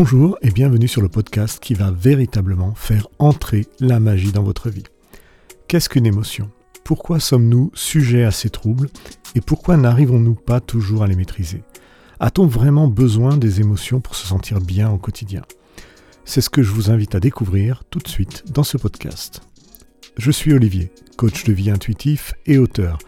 Bonjour et bienvenue sur le podcast qui va véritablement faire entrer la magie dans votre vie. Qu'est-ce qu'une émotion? Pourquoi sommes-nous sujets à ces troubles? Et pourquoi n'arrivons-nous pas toujours à les maîtriser? A-t-on vraiment besoin des émotions pour se sentir bien au quotidien? C'est ce que je vous invite à découvrir tout de suite dans ce podcast. Je suis Olivier, coach de vie intuitif et auteur.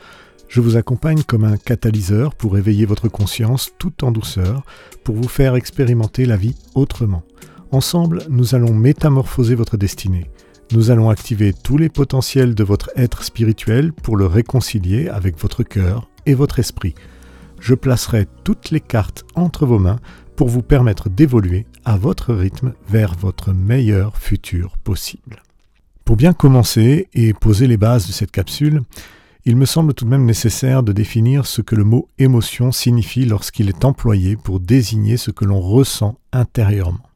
Je vous accompagne comme un catalyseur pour éveiller votre conscience tout en douceur, pour vous faire expérimenter la vie autrement. Ensemble, nous allons métamorphoser votre destinée. Nous allons activer tous les potentiels de votre être spirituel pour le réconcilier avec votre cœur et votre esprit. Je placerai toutes les cartes entre vos mains pour vous permettre d'évoluer à votre rythme vers votre meilleur futur possible. Pour bien commencer et poser les bases de cette capsule, il me semble tout de même nécessaire de définir ce que le mot émotion signifie lorsqu'il est employé pour désigner ce que l'on ressent intérieurement.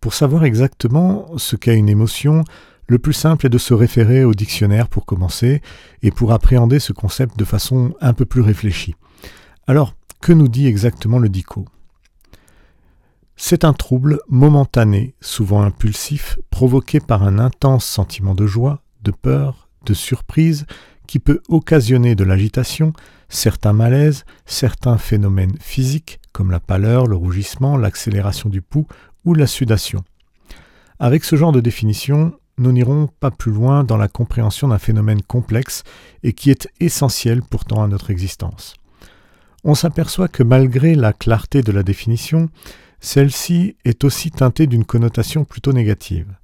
Pour savoir exactement ce qu'est une émotion, le plus simple est de se référer au dictionnaire pour commencer et pour appréhender ce concept de façon un peu plus réfléchie. Alors, que nous dit exactement le DICO? C'est un trouble momentané, souvent impulsif, provoqué par un intense sentiment de joie, de peur, de surprise, qui peut occasionner de l'agitation, certains malaises, certains phénomènes physiques comme la pâleur, le rougissement, l'accélération du pouls ou la sudation. Avec ce genre de définition, nous n'irons pas plus loin dans la compréhension d'un phénomène complexe et qui est essentiel pourtant à notre existence. On s'aperçoit que malgré la clarté de la définition, celle-ci est aussi teintée d'une connotation plutôt négative.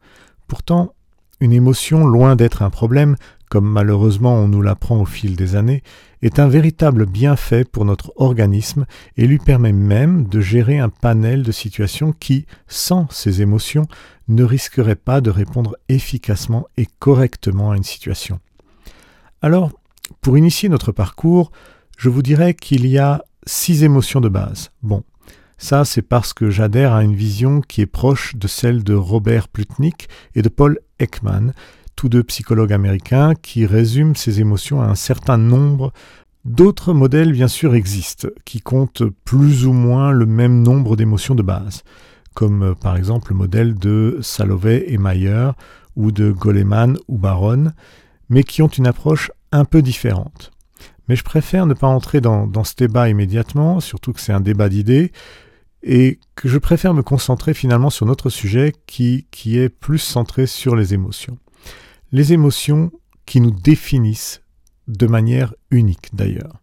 Pourtant, une émotion, loin d'être un problème, comme malheureusement on nous l'apprend au fil des années, est un véritable bienfait pour notre organisme et lui permet même de gérer un panel de situations qui, sans ces émotions, ne risqueraient pas de répondre efficacement et correctement à une situation. Alors, pour initier notre parcours, je vous dirais qu'il y a six émotions de base. Bon, ça c'est parce que j'adhère à une vision qui est proche de celle de Robert Plutnik et de Paul Ekman, deux psychologues américains, qui résument ces émotions à un certain nombre. D'autres modèles, bien sûr, existent, qui comptent plus ou moins le même nombre d'émotions de base, comme euh, par exemple le modèle de Salovey et Mayer, ou de Goleman ou Baron, mais qui ont une approche un peu différente. Mais je préfère ne pas entrer dans, ce débat immédiatement, surtout que c'est un débat d'idées, et que je préfère me concentrer finalement sur notre sujet qui est plus centré sur les émotions les émotions qui nous définissent de manière unique d'ailleurs.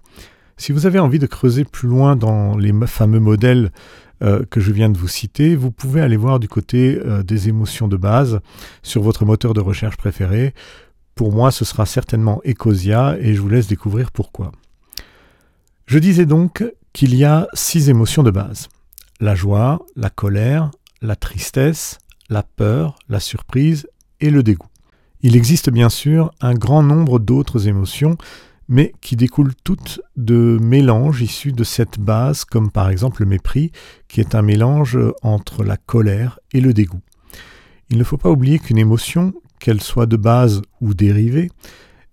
Si vous avez envie de creuser plus loin dans les fameux modèles euh, que je viens de vous citer, vous pouvez aller voir du côté euh, des émotions de base sur votre moteur de recherche préféré. Pour moi, ce sera certainement Ecosia et je vous laisse découvrir pourquoi. Je disais donc qu'il y a six émotions de base. La joie, la colère, la tristesse, la peur, la surprise et le dégoût. Il existe bien sûr un grand nombre d'autres émotions, mais qui découlent toutes de mélanges issus de cette base, comme par exemple le mépris, qui est un mélange entre la colère et le dégoût. Il ne faut pas oublier qu'une émotion, qu'elle soit de base ou dérivée,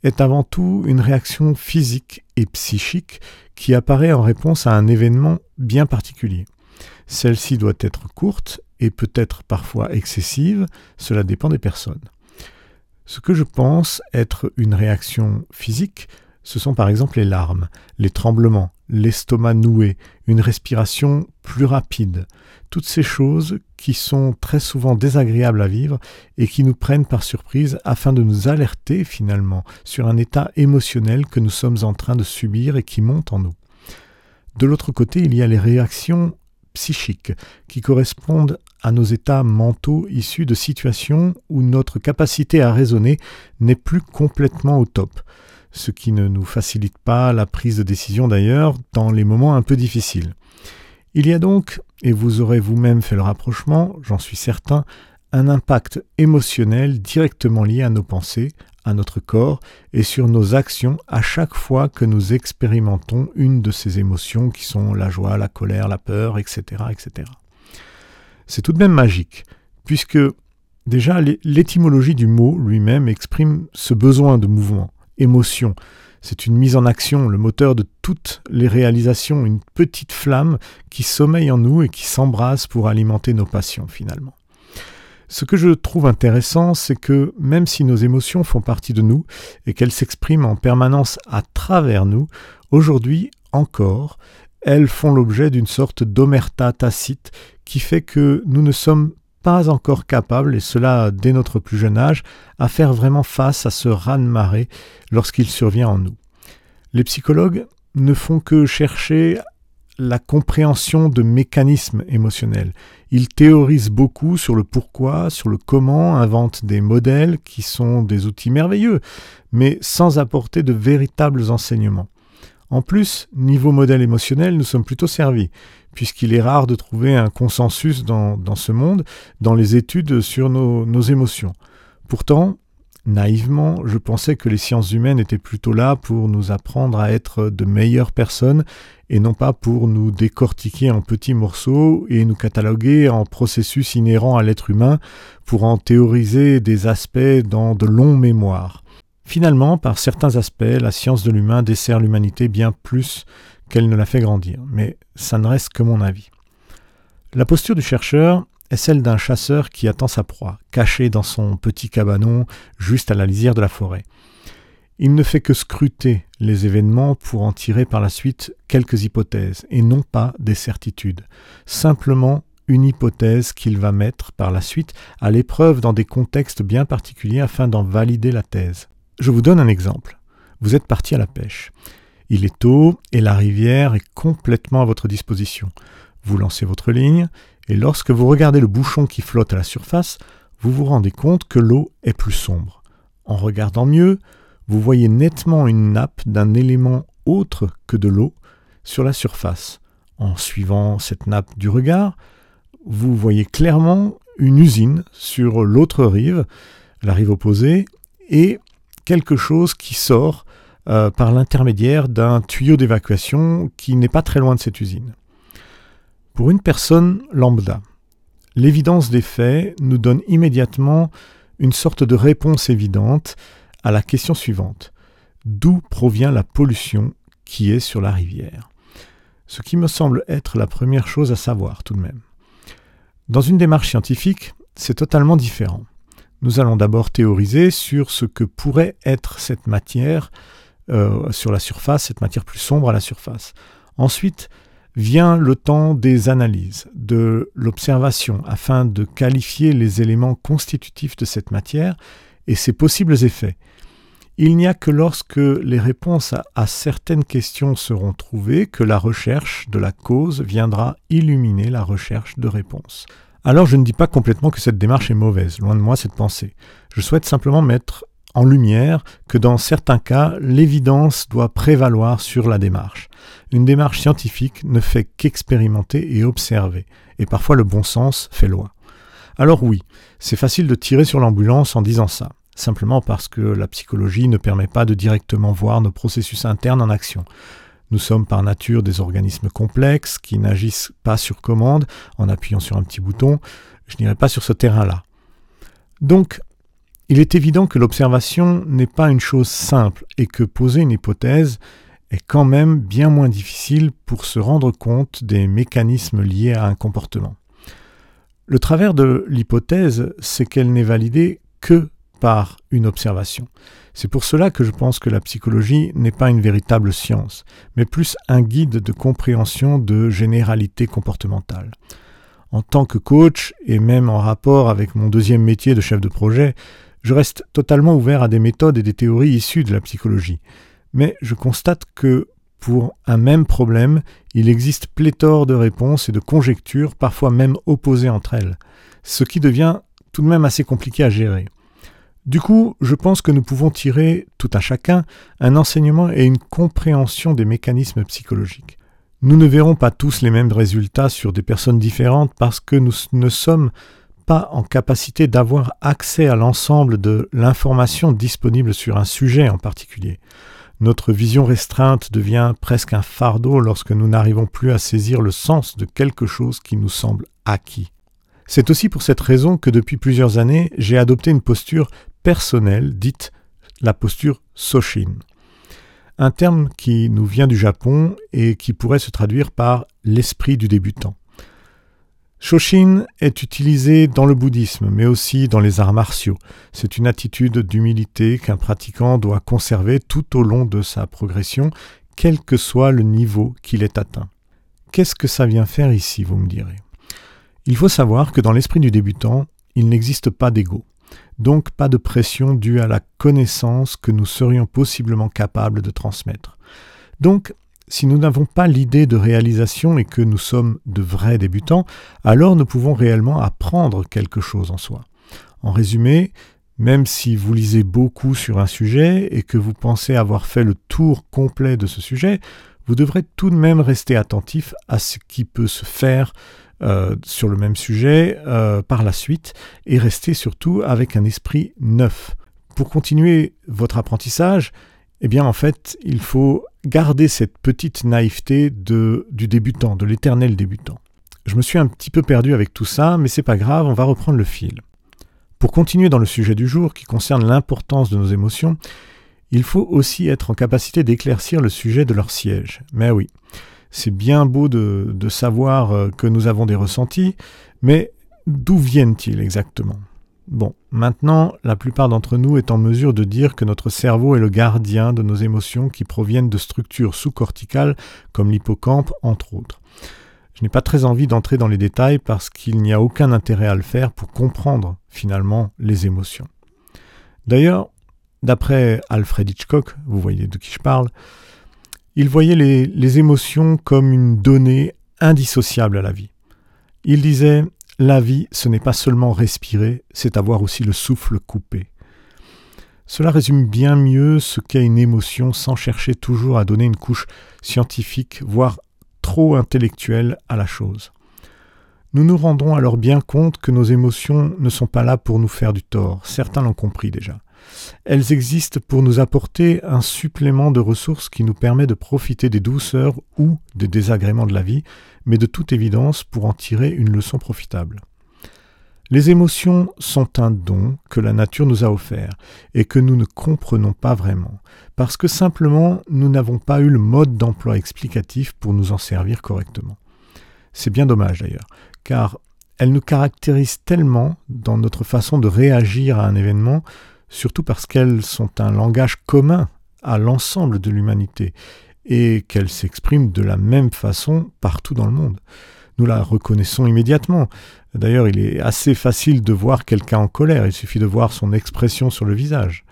est avant tout une réaction physique et psychique qui apparaît en réponse à un événement bien particulier. Celle-ci doit être courte et peut être parfois excessive, cela dépend des personnes. Ce que je pense être une réaction physique, ce sont par exemple les larmes, les tremblements, l'estomac noué, une respiration plus rapide, toutes ces choses qui sont très souvent désagréables à vivre et qui nous prennent par surprise afin de nous alerter finalement sur un état émotionnel que nous sommes en train de subir et qui monte en nous. De l'autre côté, il y a les réactions psychiques qui correspondent à nos états mentaux issus de situations où notre capacité à raisonner n'est plus complètement au top, ce qui ne nous facilite pas la prise de décision d'ailleurs dans les moments un peu difficiles. Il y a donc, et vous aurez vous-même fait le rapprochement, j'en suis certain, un impact émotionnel directement lié à nos pensées, à notre corps et sur nos actions à chaque fois que nous expérimentons une de ces émotions qui sont la joie, la colère, la peur, etc. etc. C'est tout de même magique, puisque déjà l'étymologie du mot lui-même exprime ce besoin de mouvement, émotion. C'est une mise en action, le moteur de toutes les réalisations, une petite flamme qui sommeille en nous et qui s'embrase pour alimenter nos passions finalement. Ce que je trouve intéressant, c'est que même si nos émotions font partie de nous et qu'elles s'expriment en permanence à travers nous, aujourd'hui encore, elles font l'objet d'une sorte d'omerta tacite qui fait que nous ne sommes pas encore capables, et cela dès notre plus jeune âge, à faire vraiment face à ce raz-de-marée lorsqu'il survient en nous. Les psychologues ne font que chercher la compréhension de mécanismes émotionnels. Ils théorisent beaucoup sur le pourquoi, sur le comment, inventent des modèles qui sont des outils merveilleux, mais sans apporter de véritables enseignements. En plus, niveau modèle émotionnel, nous sommes plutôt servis, puisqu'il est rare de trouver un consensus dans, ce monde, dans les études sur nos, nos émotions. Pourtant, naïvement, je pensais que les sciences humaines étaient plutôt là pour nous apprendre à être de meilleures personnes et non pas pour nous décortiquer en petits morceaux et nous cataloguer en processus inhérents à l'être humain pour en théoriser des aspects dans de longs mémoires. Finalement, par certains aspects, la science de l'humain dessert l'humanité bien plus qu'elle ne la fait grandir, mais ça ne reste que mon avis. La posture du chercheur est celle d'un chasseur qui attend sa proie, caché dans son petit cabanon juste à la lisière de la forêt. Il ne fait que scruter les événements pour en tirer par la suite quelques hypothèses, et non pas des certitudes, simplement une hypothèse qu'il va mettre par la suite à l'épreuve dans des contextes bien particuliers afin d'en valider la thèse. Je vous donne un exemple. Vous êtes parti à la pêche. Il est tôt et la rivière est complètement à votre disposition. Vous lancez votre ligne et lorsque vous regardez le bouchon qui flotte à la surface, vous vous rendez compte que l'eau est plus sombre. En regardant mieux, vous voyez nettement une nappe d'un élément autre que de l'eau sur la surface. En suivant cette nappe du regard, vous voyez clairement une usine sur l'autre rive, la rive opposée, et quelque chose qui sort euh, par l'intermédiaire d'un tuyau d'évacuation qui n'est pas très loin de cette usine. Pour une personne lambda, l'évidence des faits nous donne immédiatement une sorte de réponse évidente à la question suivante. D'où provient la pollution qui est sur la rivière? Ce qui me semble être la première chose à savoir tout de même. Dans une démarche scientifique, c'est totalement différent. Nous allons d'abord théoriser sur ce que pourrait être cette matière euh, sur la surface, cette matière plus sombre à la surface. Ensuite vient le temps des analyses, de l'observation, afin de qualifier les éléments constitutifs de cette matière et ses possibles effets. Il n'y a que lorsque les réponses à certaines questions seront trouvées que la recherche de la cause viendra illuminer la recherche de réponses. Alors je ne dis pas complètement que cette démarche est mauvaise, loin de moi cette pensée. Je souhaite simplement mettre en lumière que dans certains cas, l'évidence doit prévaloir sur la démarche. Une démarche scientifique ne fait qu'expérimenter et observer, et parfois le bon sens fait loi. Alors oui, c'est facile de tirer sur l'ambulance en disant ça, simplement parce que la psychologie ne permet pas de directement voir nos processus internes en action. Nous sommes par nature des organismes complexes qui n'agissent pas sur commande en appuyant sur un petit bouton. Je n'irai pas sur ce terrain-là. Donc, il est évident que l'observation n'est pas une chose simple et que poser une hypothèse est quand même bien moins difficile pour se rendre compte des mécanismes liés à un comportement. Le travers de l'hypothèse, c'est qu'elle n'est validée que par une observation. C'est pour cela que je pense que la psychologie n'est pas une véritable science, mais plus un guide de compréhension de généralité comportementale. En tant que coach, et même en rapport avec mon deuxième métier de chef de projet, je reste totalement ouvert à des méthodes et des théories issues de la psychologie. Mais je constate que pour un même problème, il existe pléthore de réponses et de conjectures, parfois même opposées entre elles, ce qui devient tout de même assez compliqué à gérer. Du coup, je pense que nous pouvons tirer, tout à chacun, un enseignement et une compréhension des mécanismes psychologiques. Nous ne verrons pas tous les mêmes résultats sur des personnes différentes parce que nous ne sommes pas en capacité d'avoir accès à l'ensemble de l'information disponible sur un sujet en particulier. Notre vision restreinte devient presque un fardeau lorsque nous n'arrivons plus à saisir le sens de quelque chose qui nous semble acquis. C'est aussi pour cette raison que depuis plusieurs années, j'ai adopté une posture personnelle dite la posture Soshin. un terme qui nous vient du Japon et qui pourrait se traduire par l'esprit du débutant. Shoshin est utilisé dans le bouddhisme, mais aussi dans les arts martiaux. C'est une attitude d'humilité qu'un pratiquant doit conserver tout au long de sa progression, quel que soit le niveau qu'il ait atteint. Qu'est-ce que ça vient faire ici, vous me direz? Il faut savoir que dans l'esprit du débutant, il n'existe pas d'ego, donc pas de pression due à la connaissance que nous serions possiblement capables de transmettre. Donc, si nous n'avons pas l'idée de réalisation et que nous sommes de vrais débutants, alors nous pouvons réellement apprendre quelque chose en soi. En résumé, même si vous lisez beaucoup sur un sujet et que vous pensez avoir fait le tour complet de ce sujet, vous devrez tout de même rester attentif à ce qui peut se faire euh, sur le même sujet euh, par la suite et rester surtout avec un esprit neuf. Pour continuer votre apprentissage, eh bien en fait, il faut garder cette petite naïveté du débutant, de l'éternel débutant. Je me suis un petit peu perdu avec tout ça, mais c'est pas grave, on va reprendre le fil. Pour continuer dans le sujet du jour qui concerne l'importance de nos émotions, il faut aussi être en capacité d'éclaircir le sujet de leur siège. Mais oui, c'est bien beau de, savoir euh, que nous avons des ressentis, mais d'où viennent-ils exactement? Bon, maintenant, la plupart d'entre nous est en mesure de dire que notre cerveau est le gardien de nos émotions qui proviennent de structures sous-corticales comme l'hippocampe, entre autres. Je n'ai pas très envie d'entrer dans les détails parce qu'il n'y a aucun intérêt à le faire pour comprendre finalement les émotions. D'ailleurs, d'après Alfred Hitchcock, vous voyez de qui je parle, il voyait les, émotions comme une donnée indissociable à la vie. Il disait la vie, ce n'est pas seulement respirer, c'est avoir aussi le souffle coupé. Cela résume bien mieux ce qu'est une émotion sans chercher toujours à donner une couche scientifique, voire trop intellectuelle à la chose. Nous nous rendons alors bien compte que nos émotions ne sont pas là pour nous faire du tort, certains l'ont compris déjà. Elles existent pour nous apporter un supplément de ressources qui nous permet de profiter des douceurs ou des désagréments de la vie, mais de toute évidence pour en tirer une leçon profitable. Les émotions sont un don que la nature nous a offert et que nous ne comprenons pas vraiment, parce que simplement nous n'avons pas eu le mode d'emploi explicatif pour nous en servir correctement. C'est bien dommage d'ailleurs, car elles nous caractérisent tellement dans notre façon de réagir à un événement surtout parce qu'elles sont un langage commun à l'ensemble de l'humanité et qu'elles s'expriment de la même façon partout dans le monde. Nous la reconnaissons immédiatement. D'ailleurs, il est assez facile de voir quelqu'un en colère, il suffit de voir son expression sur le visage.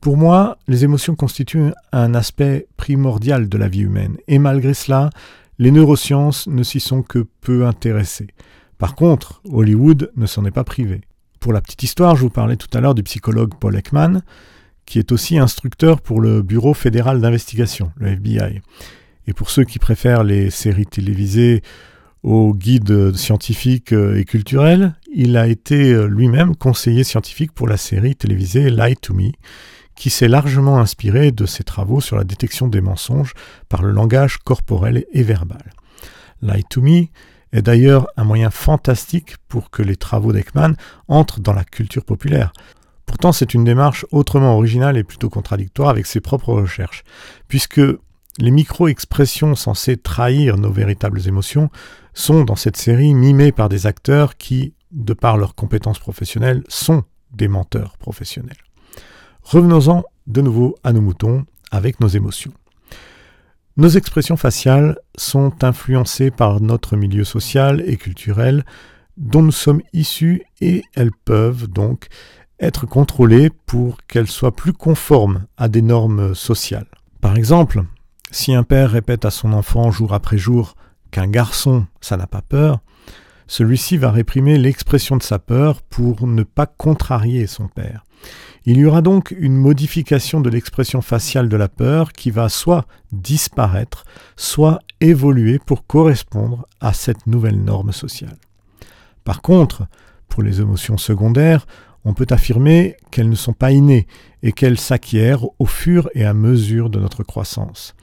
Pour moi, les émotions constituent un aspect primordial de la vie humaine, et malgré cela, les neurosciences ne s'y sont que peu intéressées. Par contre, Hollywood ne s'en est pas privé. Pour la petite histoire, je vous parlais tout à l'heure du psychologue Paul Ekman, qui est aussi instructeur pour le Bureau fédéral d'investigation, le FBI. Et pour ceux qui préfèrent les séries télévisées aux guides scientifiques et culturels, il a été lui-même conseiller scientifique pour la série télévisée Lie to Me, qui s'est largement inspiré de ses travaux sur la détection des mensonges par le langage corporel et verbal. Lie to Me est d'ailleurs un moyen fantastique pour que les travaux d'Ekman entrent dans la culture populaire. Pourtant, c'est une démarche autrement originale et plutôt contradictoire avec ses propres recherches, puisque les micro-expressions censées trahir nos véritables émotions sont dans cette série mimées par des acteurs qui, de par leurs compétences professionnelles, sont des menteurs professionnels. Revenons-en de nouveau à nos moutons avec nos émotions. Nos expressions faciales sont influencées par notre milieu social et culturel dont nous sommes issus et elles peuvent donc être contrôlées pour qu'elles soient plus conformes à des normes sociales. Par exemple, si un père répète à son enfant jour après jour qu'un garçon, ça n'a pas peur, celui-ci va réprimer l'expression de sa peur pour ne pas contrarier son père. Il y aura donc une modification de l'expression faciale de la peur qui va soit disparaître, soit évoluer pour correspondre à cette nouvelle norme sociale. Par contre, pour les émotions secondaires, on peut affirmer qu'elles ne sont pas innées et qu'elles s'acquièrent au fur et à mesure de notre croissance.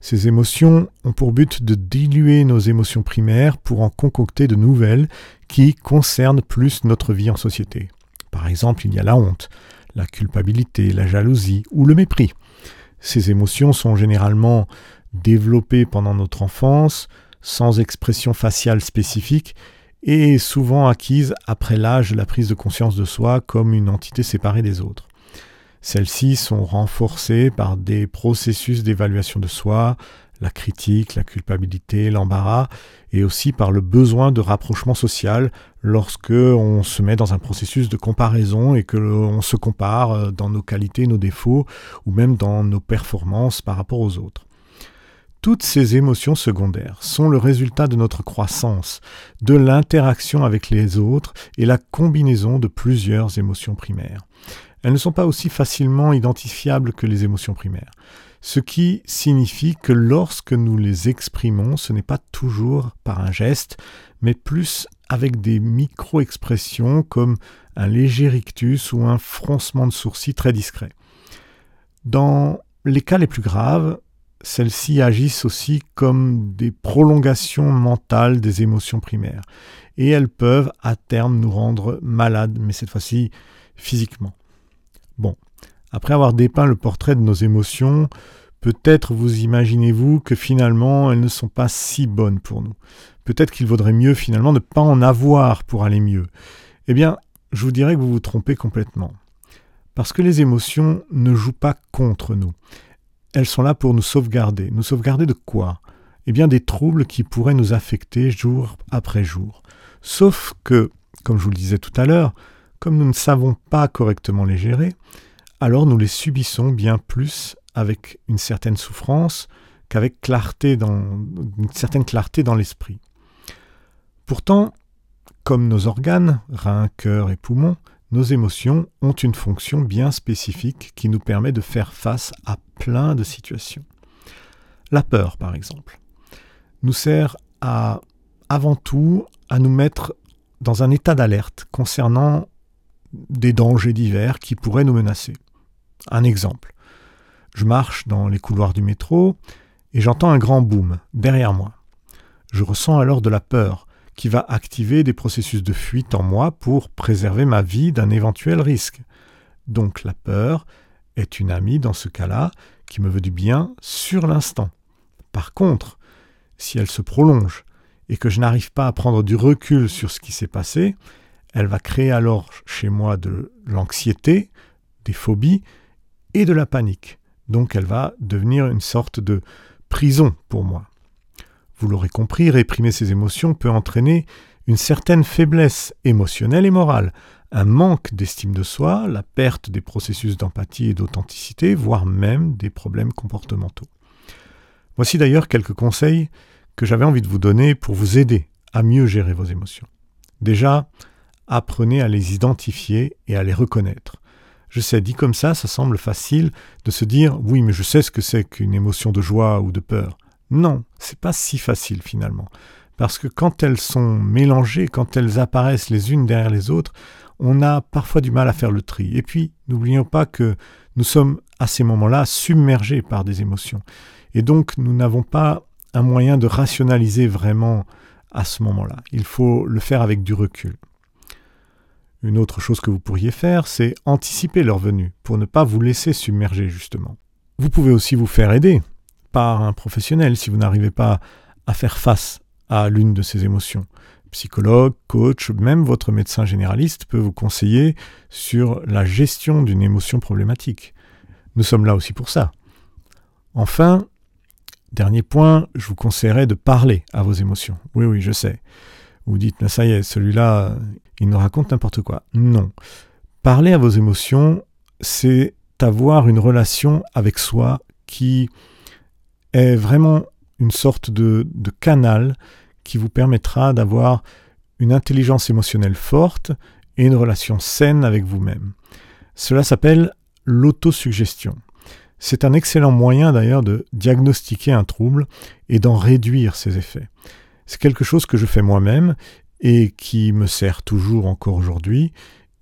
Ces émotions ont pour but de diluer nos émotions primaires pour en concocter de nouvelles qui concernent plus notre vie en société. Par exemple, il y a la honte, la culpabilité, la jalousie ou le mépris. Ces émotions sont généralement développées pendant notre enfance, sans expression faciale spécifique, et souvent acquises après l'âge de la prise de conscience de soi comme une entité séparée des autres. Celles-ci sont renforcées par des processus d'évaluation de soi, la critique, la culpabilité, l'embarras, et aussi par le besoin de rapprochement social lorsque on se met dans un processus de comparaison et que l'on se compare euh, dans nos qualités, nos défauts, ou même dans nos performances par rapport aux autres. Toutes ces émotions secondaires sont le résultat de notre croissance, de l'interaction avec les autres et la combinaison de plusieurs émotions primaires. Elles ne sont pas aussi facilement identifiables que les émotions primaires ce qui signifie que lorsque nous les exprimons, ce n'est pas toujours par un geste, mais plus avec des micro-expressions comme un léger rictus ou un froncement de sourcils très discret. Dans les cas les plus graves, celles-ci agissent aussi comme des prolongations mentales des émotions primaires, et elles peuvent à terme nous rendre malades, mais cette fois-ci physiquement. Bon, après avoir dépeint le portrait de nos émotions, peut-être vous imaginez-vous que finalement elles ne sont pas si bonnes pour nous. Peut-être qu'il vaudrait mieux finalement ne pas en avoir pour aller mieux. Eh bien, je vous dirais que vous vous trompez complètement. Parce que les émotions ne jouent pas contre nous. Elles sont là pour nous sauvegarder. Nous sauvegarder de quoi? Eh bien des troubles qui pourraient nous affecter jour après jour. Sauf que, comme je vous le disais tout à l'heure, comme nous ne savons pas correctement les gérer, alors nous les subissons bien plus avec une certaine souffrance qu'avec une certaine clarté dans l'esprit. Pourtant, comme nos organes, reins, cœur et poumons, nos émotions ont une fonction bien spécifique qui nous permet de faire face à plein de situations. La peur, par exemple, nous sert avant tout à nous mettre dans un état d'alerte concernant des dangers divers qui pourraient nous menacer. Un exemple. Je marche dans les couloirs du métro et j'entends un grand boom derrière moi. Je ressens alors de la peur qui va activer des processus de fuite en moi pour préserver ma vie d'un éventuel risque. Donc la peur est une amie dans ce cas-là qui me veut du bien sur l'instant. Par contre, si elle se prolonge et que je n'arrive pas à prendre du recul sur ce qui s'est passé, elle va créer alors chez moi de l'anxiété, des phobies et de la panique. Donc elle va devenir une sorte de prison pour moi. Vous l'aurez compris, réprimer ses émotions peut entraîner une certaine faiblesse émotionnelle et morale, un manque d'estime de soi, la perte des processus d'empathie et d'authenticité, voire même des problèmes comportementaux. Voici d'ailleurs quelques conseils que j'avais envie de vous donner pour vous aider à mieux gérer vos émotions. Déjà, apprenez à les identifier et à les reconnaître. Je sais, dit comme ça, ça semble facile de se dire oui, mais je sais ce que c'est qu'une émotion de joie ou de peur. Non, c'est pas si facile finalement. Parce que quand elles sont mélangées, quand elles apparaissent les unes derrière les autres, on a parfois du mal à faire le tri. Et puis, n'oublions pas que nous sommes à ces moments-là submergés par des émotions. Et donc, nous n'avons pas un moyen de rationaliser vraiment à ce moment-là. Il faut le faire avec du recul. Une autre chose que vous pourriez faire, c'est anticiper leur venue, pour ne pas vous laisser submerger justement. Vous pouvez aussi vous faire aider par un professionnel si vous n'arrivez pas à faire face à l'une de ces émotions. Psychologue, coach, même votre médecin généraliste peut vous conseiller sur la gestion d'une émotion problématique. Nous sommes là aussi pour ça. Enfin, dernier point, je vous conseillerais de parler à vos émotions. Oui, oui, je sais. Vous dites, mais ça y est, celui-là, il nous raconte n'importe quoi. Non. Parler à vos émotions, c'est avoir une relation avec soi qui est vraiment une sorte de, de canal qui vous permettra d'avoir une intelligence émotionnelle forte et une relation saine avec vous-même. Cela s'appelle l'autosuggestion. C'est un excellent moyen d'ailleurs de diagnostiquer un trouble et d'en réduire ses effets. C'est quelque chose que je fais moi-même et qui me sert toujours encore aujourd'hui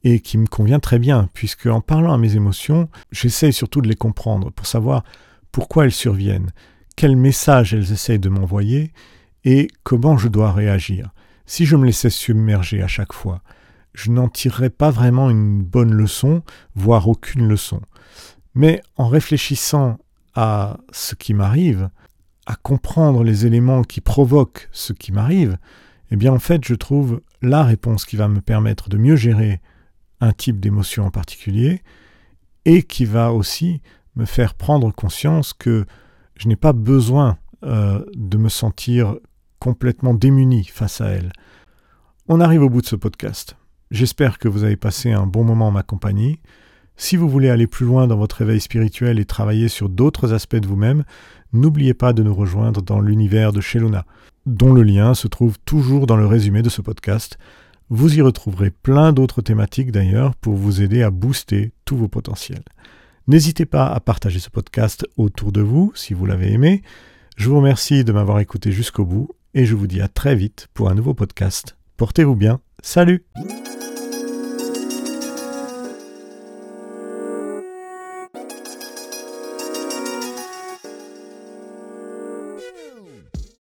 et qui me convient très bien, puisque en parlant à mes émotions, j'essaye surtout de les comprendre pour savoir pourquoi elles surviennent, quels messages elles essayent de m'envoyer et comment je dois réagir. Si je me laissais submerger à chaque fois, je n'en tirerais pas vraiment une bonne leçon, voire aucune leçon. Mais en réfléchissant à ce qui m'arrive, à comprendre les éléments qui provoquent ce qui m'arrive, eh bien en fait je trouve la réponse qui va me permettre de mieux gérer un type d'émotion en particulier et qui va aussi me faire prendre conscience que je n'ai pas besoin euh, de me sentir complètement démuni face à elle. On arrive au bout de ce podcast. J'espère que vous avez passé un bon moment en ma compagnie. Si vous voulez aller plus loin dans votre éveil spirituel et travailler sur d'autres aspects de vous-même, n'oubliez pas de nous rejoindre dans l'univers de Sheluna, dont le lien se trouve toujours dans le résumé de ce podcast. Vous y retrouverez plein d'autres thématiques d'ailleurs pour vous aider à booster tous vos potentiels. N'hésitez pas à partager ce podcast autour de vous si vous l'avez aimé. Je vous remercie de m'avoir écouté jusqu'au bout et je vous dis à très vite pour un nouveau podcast. Portez-vous bien. Salut